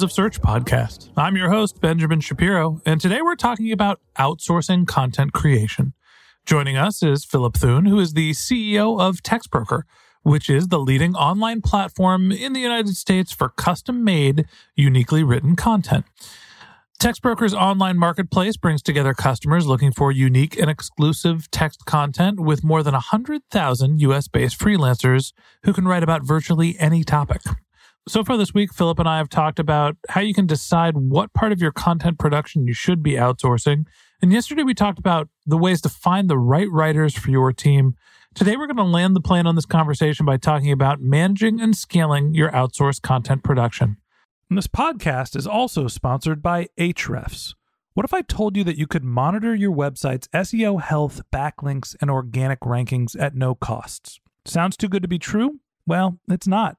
Of Search podcast. I'm your host, Benjamin Shapiro, and today we're talking about outsourcing content creation. Joining us is Philip Thune, who is the CEO of TextBroker, which is the leading online platform in the United States for custom made, uniquely written content. TextBroker's online marketplace brings together customers looking for unique and exclusive text content with more than 100,000 US based freelancers who can write about virtually any topic. So far this week, Philip and I have talked about how you can decide what part of your content production you should be outsourcing. And yesterday we talked about the ways to find the right writers for your team. Today we're going to land the plane on this conversation by talking about managing and scaling your outsourced content production. And this podcast is also sponsored by Ahrefs. What if I told you that you could monitor your website's SEO health, backlinks, and organic rankings at no costs? Sounds too good to be true? Well, it's not,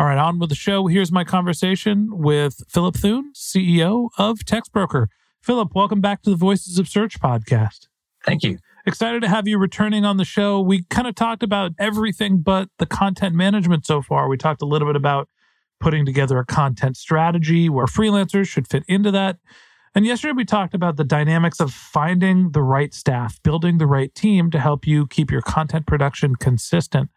All right, on with the show. Here's my conversation with Philip Thune, CEO of TextBroker. Philip, welcome back to the Voices of Search podcast. Thank you. Excited to have you returning on the show. We kind of talked about everything but the content management so far. We talked a little bit about putting together a content strategy where freelancers should fit into that. And yesterday we talked about the dynamics of finding the right staff, building the right team to help you keep your content production consistent.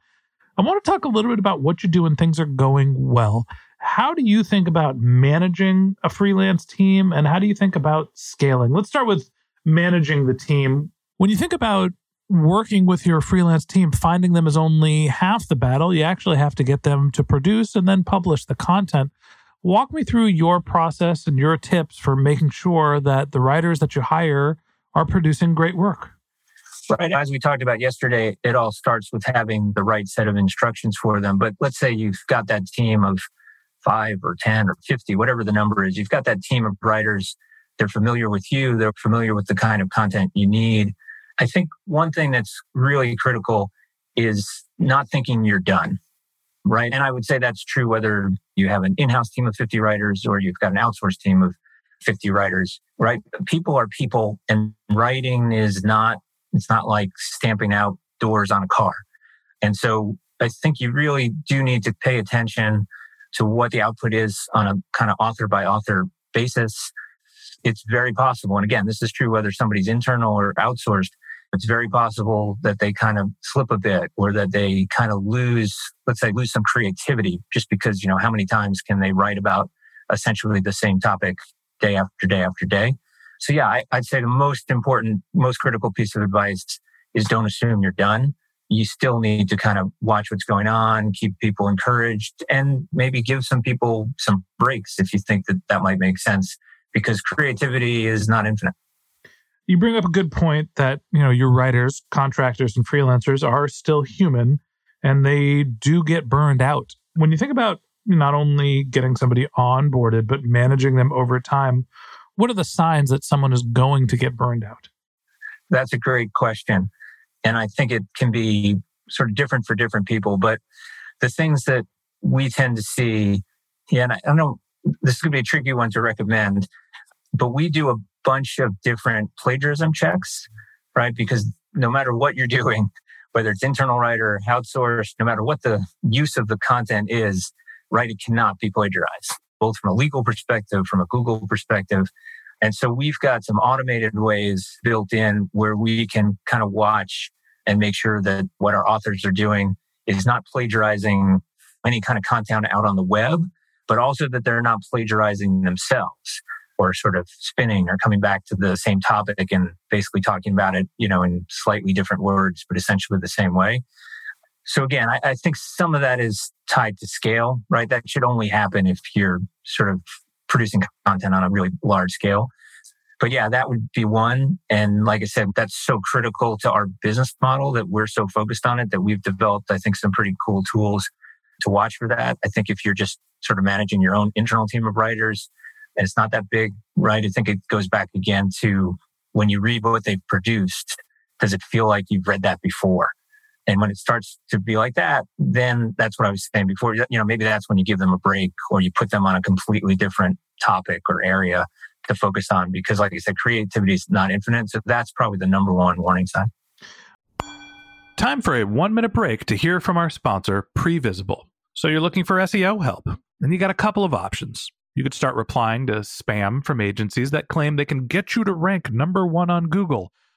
I want to talk a little bit about what you do when things are going well. How do you think about managing a freelance team and how do you think about scaling? Let's start with managing the team. When you think about working with your freelance team, finding them is only half the battle. You actually have to get them to produce and then publish the content. Walk me through your process and your tips for making sure that the writers that you hire are producing great work. Right. As we talked about yesterday, it all starts with having the right set of instructions for them. But let's say you've got that team of five or 10 or 50, whatever the number is. You've got that team of writers. They're familiar with you. They're familiar with the kind of content you need. I think one thing that's really critical is not thinking you're done. Right. And I would say that's true whether you have an in house team of 50 writers or you've got an outsourced team of 50 writers, right? People are people and writing is not, it's not like stamping out doors on a car. And so I think you really do need to pay attention to what the output is on a kind of author by author basis. It's very possible. And again, this is true whether somebody's internal or outsourced. It's very possible that they kind of slip a bit or that they kind of lose, let's say, lose some creativity just because, you know, how many times can they write about essentially the same topic day after day after day? So yeah, I, I'd say the most important, most critical piece of advice is don't assume you're done. You still need to kind of watch what's going on, keep people encouraged, and maybe give some people some breaks if you think that that might make sense. because creativity is not infinite. You bring up a good point that, you know, your writers, contractors and freelancers are still human and they do get burned out. When you think about not only getting somebody onboarded but managing them over time, what are the signs that someone is going to get burned out? That's a great question. And I think it can be sort of different for different people. But the things that we tend to see, yeah, and I don't know, this is going to be a tricky one to recommend, but we do a bunch of different plagiarism checks, right? Because no matter what you're doing, whether it's internal writer, outsourced, no matter what the use of the content is, right, it cannot be plagiarized, both from a legal perspective, from a Google perspective. And so we've got some automated ways built in where we can kind of watch and make sure that what our authors are doing is not plagiarizing any kind of content out on the web, but also that they're not plagiarizing themselves or sort of spinning or coming back to the same topic and basically talking about it, you know, in slightly different words, but essentially the same way. So again, I, I think some of that is tied to scale, right? That should only happen if you're sort of producing content on a really large scale. But yeah, that would be one. And like I said, that's so critical to our business model that we're so focused on it that we've developed, I think, some pretty cool tools to watch for that. I think if you're just sort of managing your own internal team of writers and it's not that big, right? I think it goes back again to when you read what they've produced, does it feel like you've read that before? And when it starts to be like that, then that's what I was saying before. You know, maybe that's when you give them a break or you put them on a completely different topic or area to focus on because like I said, creativity is not infinite. So that's probably the number one warning sign. Time for a one minute break to hear from our sponsor, Previsible. So you're looking for SEO help, and you got a couple of options. You could start replying to spam from agencies that claim they can get you to rank number one on Google.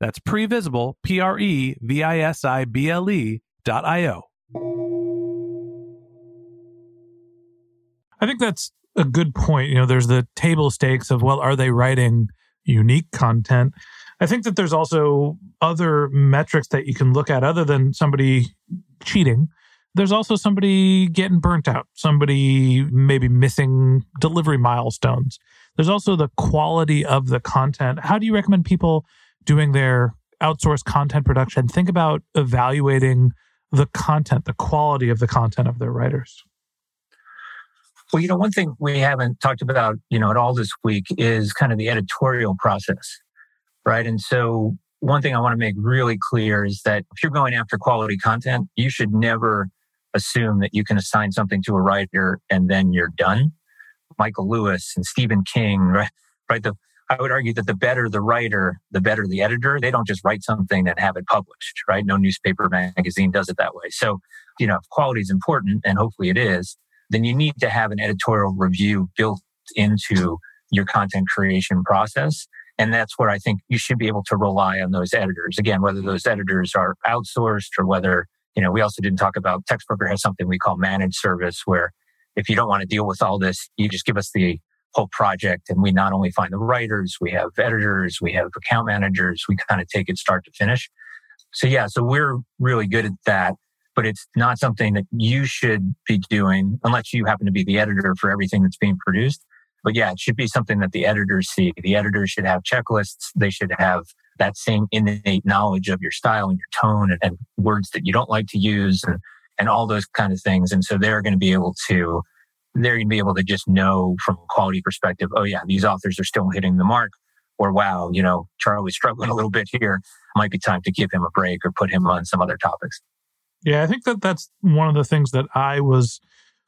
That's Previsible, P R E V I S I B L E dot I O. I think that's a good point. You know, there's the table stakes of, well, are they writing unique content? I think that there's also other metrics that you can look at other than somebody cheating. There's also somebody getting burnt out, somebody maybe missing delivery milestones. There's also the quality of the content. How do you recommend people doing their outsourced content production think about evaluating the content, the quality of the content of their writers? Well, you know, one thing we haven't talked about, you know, at all this week is kind of the editorial process right? And so one thing I want to make really clear is that if you're going after quality content, you should never assume that you can assign something to a writer and then you're done. Michael Lewis and Stephen King, right? Right. The, I would argue that the better the writer, the better the editor. They don't just write something and have it published, right? No newspaper magazine does it that way. So, you know, if quality is important and hopefully it is, then you need to have an editorial review built into your content creation process. And that's where I think you should be able to rely on those editors. Again, whether those editors are outsourced or whether, you know, we also didn't talk about Textbroker has something we call managed service where if you don't want to deal with all this, you just give us the whole project and we not only find the writers, we have editors, we have account managers, we kind of take it start to finish. So yeah, so we're really good at that, but it's not something that you should be doing unless you happen to be the editor for everything that's being produced. But yeah, it should be something that the editors see. The editors should have checklists. They should have that same innate knowledge of your style and your tone and, and words that you don't like to use and, and all those kind of things. And so they're going to be able to, they're going to be able to just know from a quality perspective, oh yeah, these authors are still hitting the mark. Or wow, you know, Charlie's struggling a little bit here. Might be time to give him a break or put him on some other topics. Yeah, I think that that's one of the things that I was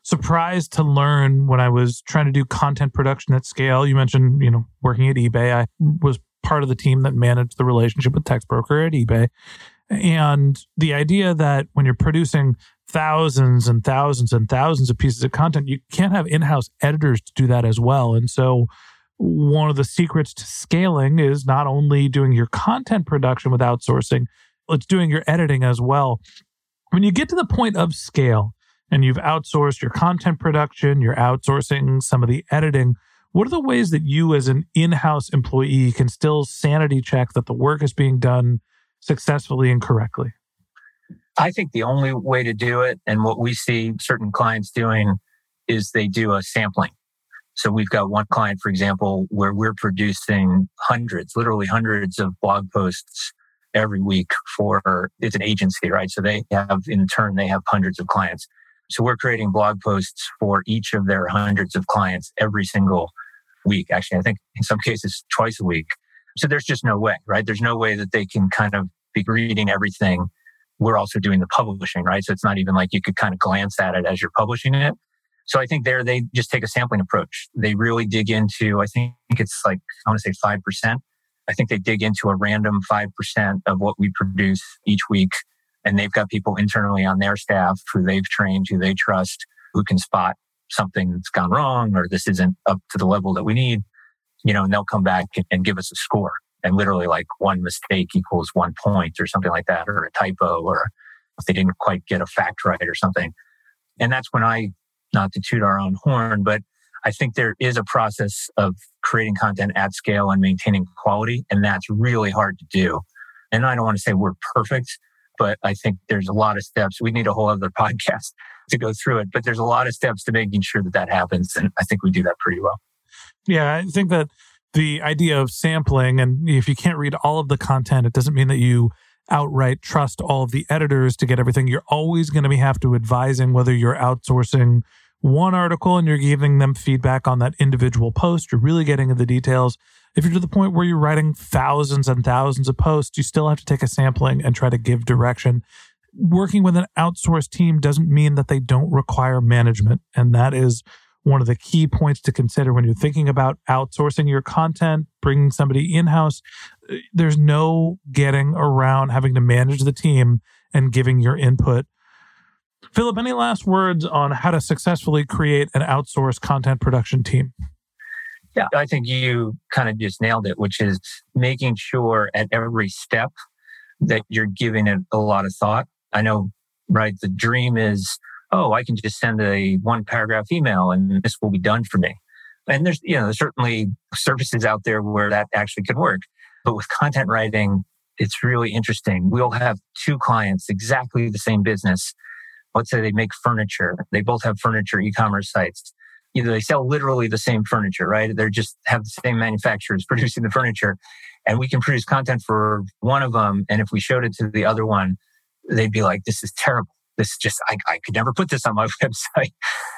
surprised to learn when I was trying to do content production at scale. You mentioned, you know, working at eBay. I was part of the team that managed the relationship with Textbroker at eBay. And the idea that when you're producing thousands and thousands and thousands of pieces of content, you can't have in house editors to do that as well. And so, one of the secrets to scaling is not only doing your content production with outsourcing, it's doing your editing as well. When you get to the point of scale and you've outsourced your content production, you're outsourcing some of the editing, what are the ways that you, as an in house employee, can still sanity check that the work is being done successfully and correctly? I think the only way to do it, and what we see certain clients doing, is they do a sampling. So we've got one client, for example, where we're producing hundreds, literally hundreds of blog posts every week for it's an agency, right? So they have in turn they have hundreds of clients. So we're creating blog posts for each of their hundreds of clients every single week. Actually, I think in some cases twice a week. So there's just no way, right? There's no way that they can kind of be reading everything. We're also doing the publishing, right? So it's not even like you could kind of glance at it as you're publishing it. So I think there they just take a sampling approach. They really dig into, I think it's like, I want to say 5%. I think they dig into a random 5% of what we produce each week and they've got people internally on their staff who they've trained, who they trust, who can spot something that's gone wrong or this isn't up to the level that we need, you know, and they'll come back and give us a score. And literally like one mistake equals one point or something like that, or a typo, or if they didn't quite get a fact right or something. And that's when I, not to toot our own horn, but I think there is a process of creating content at scale and maintaining quality. And that's really hard to do. And I don't want to say we're perfect, but I think there's a lot of steps. We need a whole other podcast to go through it, but there's a lot of steps to making sure that that happens. And I think we do that pretty well. Yeah, I think that the idea of sampling, and if you can't read all of the content, it doesn't mean that you outright trust all of the editors to get everything. You're always going to be have to advising whether you're outsourcing one article and you're giving them feedback on that individual post. You're really getting into the details. If you're to the point where you're writing thousands and thousands of posts, you still have to take a sampling and try to give direction. Working with an outsourced team doesn't mean that they don't require management. And that is one of the key points to consider when you're thinking about outsourcing your content, bringing somebody in house. Uh, there's no getting around having to manage the team and giving your input. Philip, any last words on how to successfully create an outsourced content production team? Yeah, I think you kind of just nailed it, which is making sure at every step that you're giving it a lot of thought. I know, right? The dream is, oh, I can just send a one paragraph email and this will be done for me. And there's, you know, there's certainly services out there where that actually could work. But with content writing, it's really interesting. We'll have two clients, exactly the same business. Let's say they make furniture. They both have furniture e-commerce sites know, they sell literally the same furniture, right? They're just have the same manufacturers producing the furniture. And we can produce content for one of them. And if we showed it to the other one, they'd be like, this is terrible. This just, I, I could never put this on my website.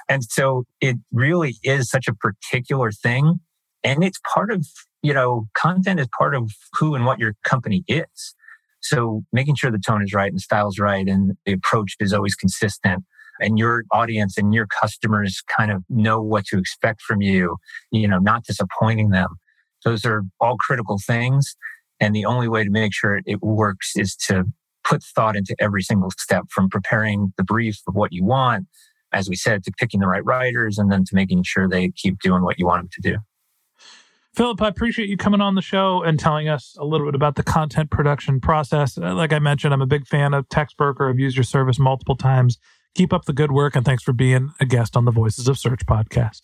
And so it really is such a particular thing. And it's part of, you know, content is part of who and what your company is. So making sure the tone is right and the style is right and the approach is always consistent and your audience and your customers kind of know what to expect from you, you know, not disappointing them. Those are all critical things. And the only way to make sure it works is to put thought into every single step from preparing the brief of what you want, as we said, to picking the right writers and then to making sure they keep doing what you want them to do. Philip, I appreciate you coming on the show and telling us a little bit about the content production process. Uh, like I mentioned, I'm a big fan of Textbroker. I've used your service multiple times. Keep up the good work and thanks for being a guest on the Voices of Search podcast.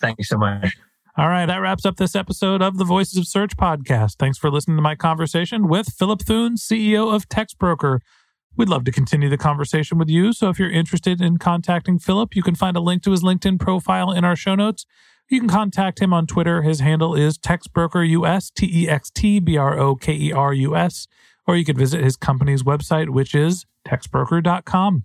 Thank you so much. All right, that wraps up this episode of the Voices of Search podcast. Thanks for listening to my conversation with Philip Thune, CEO of Textbroker. We'd love to continue the conversation with you. So if you're interested in contacting Philip, you can find a link to his LinkedIn profile in our show notes. You can contact him on Twitter. His handle is TextBrokerUS, T E X T B R O K E R U S, or you could visit his company's website, which is textbroker.com.